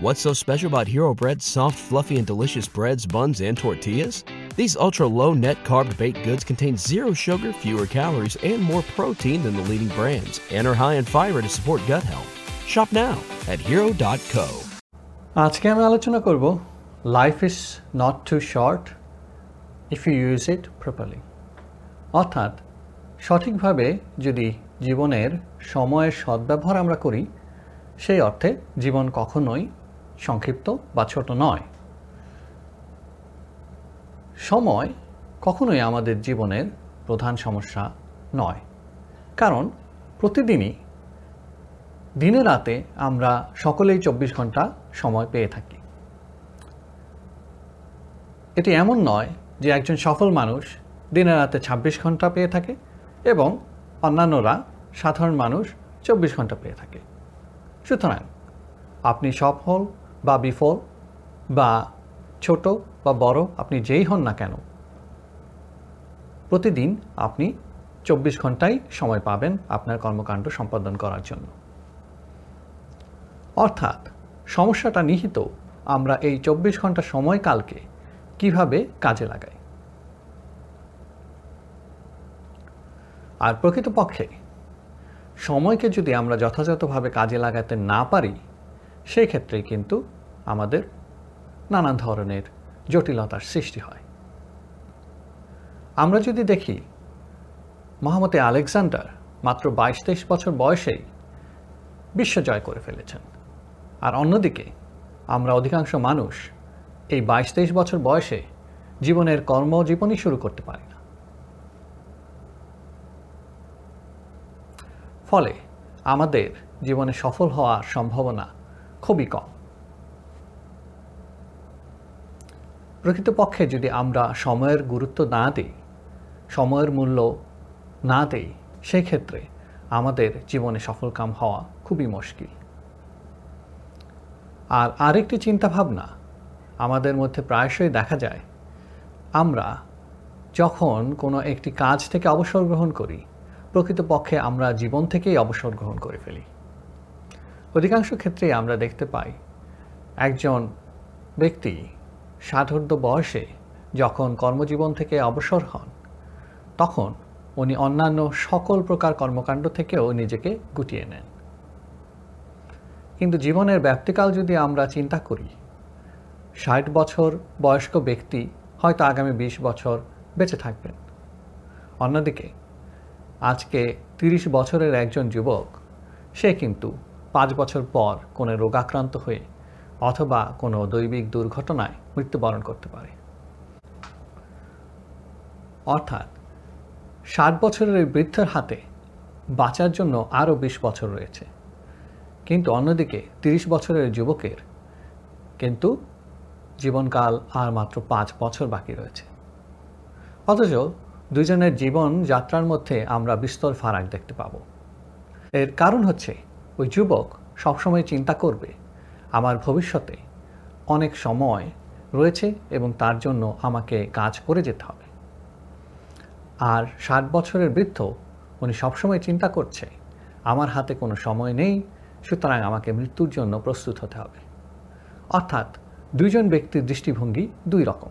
What's so special about Hero Bread's soft, fluffy, and delicious breads, buns, and tortillas? These ultra low net carb baked goods contain zero sugar, fewer calories, and more protein than the leading brands, and are high in fiber to support gut health. Shop now at hero.co. আজকে আমি আলোচনা করব life is not too short if you use it properly অর্থাৎ সঠিকভাবে যদি জীবনের সময়ের সদ্ব্যবহার আমরা করি সেই অর্থে জীবন কখনোই সংক্ষিপ্ত বা ছোট নয়। সময় কখনোই আমাদের জীবনের প্রধান সমস্যা নয়। কারণ প্রতিদিনই দিনে রাতে আমরা সকলেই চব্বিশ ঘণ্টা সময় পেয়ে থাকি। এটি এমন নয় যে একজন সফল মানুষ দিনে রাতে ২৬ ঘণ্টা পেয়ে থাকে এবং অন্যান্যরা সাধারণ মানুষ চব্বিশ ঘণ্টা পেয়ে থাকে। সুতরাং আপনি সফল বা বিফল বা ছোট বা বড়, আপনি যেই হন না কেন, প্রতিদিন আপনি চব্বিশ ঘন্টাই সময় পাবেন আপনার কর্মকাণ্ড সম্পাদন করার জন্য। অর্থাৎ, সমস্যাটা নিহিত, আমরা এই চব্বিশ ঘণ্টা সময়কালকে কীভাবে কাজে লাগাই। আর প্রকৃতপক্ষে, সময়কে যদি আমরা যথাযথভাবে কাজে লাগাতে না পারি সেই ক্ষেত্রেই কিন্তু আমাদের নানান ধরনের জটিলতার সৃষ্টি হয়। আমরা যদি দেখি মহামতে আলেকজান্ডার মাত্র বাইশ তেইশ বছর বয়সেই বিশ্ব জয় করে ফেলেছেন। আর অন্যদিকে, আমরা অধিকাংশ মানুষ এই বাইশ তেইশ বছর বয়সে জীবনের কর্মজীবনই শুরু করতে পারি না। ফলে আমাদের জীবনে সফল হওয়ার সম্ভাবনা খুবই কম। প্রকৃতপক্ষে যদি আমরা সময়ের গুরুত্ব না দিই, সময়ের মূল্য না দেই, সেক্ষেত্রে আমাদের জীবনে সফলকাম হওয়া খুবই মুশকিল। আর আরেকটি চিন্তাভাবনা আমাদের মধ্যে প্রায়শই দেখা যায়, আমরা যখন কোনো একটি কাজ থেকে অবসর গ্রহণ করি, প্রকৃতপক্ষে আমরা জীবন থেকেই অবসর গ্রহণ করে ফেলি। অধিকাংশ ক্ষেত্রেই আমরা দেখতে পাই, একজন ব্যক্তি ষাটর্ধ বয়সে যখন কর্মজীবন থেকে অবসর হন, তখন উনি অন্যান্য সকল প্রকার কর্মকাণ্ড থেকেও নিজেকে গুটিয়ে নেন। কিন্তু জীবনের ব্যাপ্তিকাল যদি আমরা চিন্তা করি, ষাট বছর বয়স্ক ব্যক্তি হয়তো আগামী ২০ বছর বেঁচে থাকবেন। অন্যদিকে, আজকে ৩০ বছরের একজন যুবক, সে কিন্তু পাঁচ বছর পর কোনো রোগাক্রান্ত হয়ে অথবা কোনো দৈবিক দুর্ঘটনায় মৃত্যুবরণ করতে পারে। অর্থাৎ, ষাট বছরের বৃদ্ধের হাতে বাঁচার জন্য আরও বিশ বছর রয়েছে। কিন্তু অন্যদিকে তিরিশ বছরের যুবকের কিন্তু জীবনকাল আর মাত্র পাঁচ বছর বাকি রয়েছে। অথচ দুজনের জীবন যাত্রার মধ্যে আমরা বিস্তর ফারাক দেখতে পাব। এর কারণ হচ্ছে, ওই যুবক সবসময় চিন্তা করবে আমার ভবিষ্যতে অনেক সময় রয়েছে এবং তার জন্য আমাকে কাজ করে যেতে হবে। আর ষাট বছরের বৃদ্ধ, উনি সবসময় চিন্তা করছে, আমার হাতে কোনো সময় নেই, সুতরাং আমাকে মৃত্যুর জন্য প্রস্তুত হতে হবে। অর্থাৎ দুইজন ব্যক্তির দৃষ্টিভঙ্গি দুই রকম।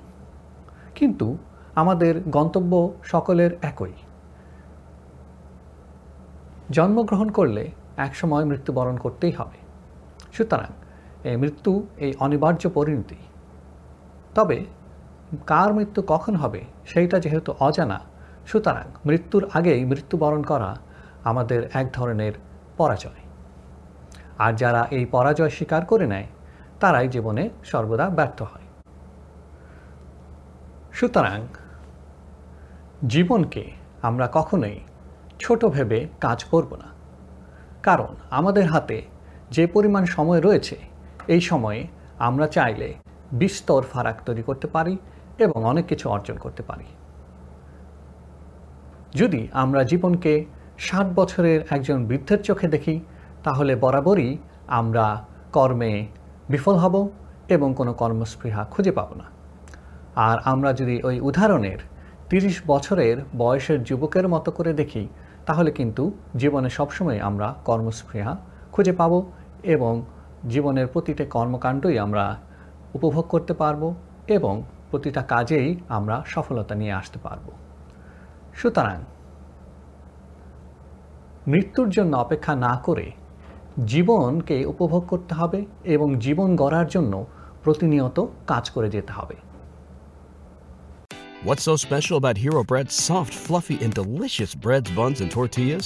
কিন্তু আমাদের গন্তব্য সকলের একই। জন্মগ্রহণ করলে একসময় মৃত্যুবরণ করতেই হবে। সুতরাং মৃত্যু এই অনিবার্য পরিণতি। তবে কার মৃত্যু কখন হবে সেইটা যেহেতু অজানা, সুতরাং মৃত্যুর আগেই মৃত্যুবরণ করা আমাদের এক ধরনের পরাজয়। আর যারা এই পরাজয় স্বীকার করে নেয়, তারাই জীবনে সর্বদা ব্যর্থ হয়। সুতরাং জীবনকে আমরা কখনোই ছোট ভেবে কাজ করব না। কারণ আমাদের হাতে যে পরিমাণ সময় রয়েছে এই সময়ে আমরা চাইলে বিস্তর ফারাক তৈরি করতে পারি এবং অনেক কিছু অর্জন করতে পারি। যদি আমরা জীবনকে ষাট বছরের একজন বৃদ্ধের চোখে দেখি, তাহলে বরাবরই আমরা কর্মে বিফল হব এবং কোনো কর্মস্পৃহা খুঁজে পাব না। আর আমরা যদি ওই উদাহরণের তিরিশ বছরের বয়সের যুবকের মতো করে দেখি, তাহলে কিন্তু জীবনে সবসময় আমরা কর্মস্পৃহা খুঁজে পাব এবং জীবনের প্রতিটা কর্মকাণ্ডই আমরা উপভোগ করতে পারব এবং প্রতিটা কাজেই আমরা সফলতা নিয়ে আসতে পারব সুতরাং মৃত্যুর জন্য অপেক্ষা না করে জীবনকে উপভোগ করতে হবে এবং জীবন গড়ার জন্য প্রতিনিয়ত কাজ করে যেতে হবে What's so special about Hero Bread's soft, fluffy, and delicious breads, buns, and tortillas?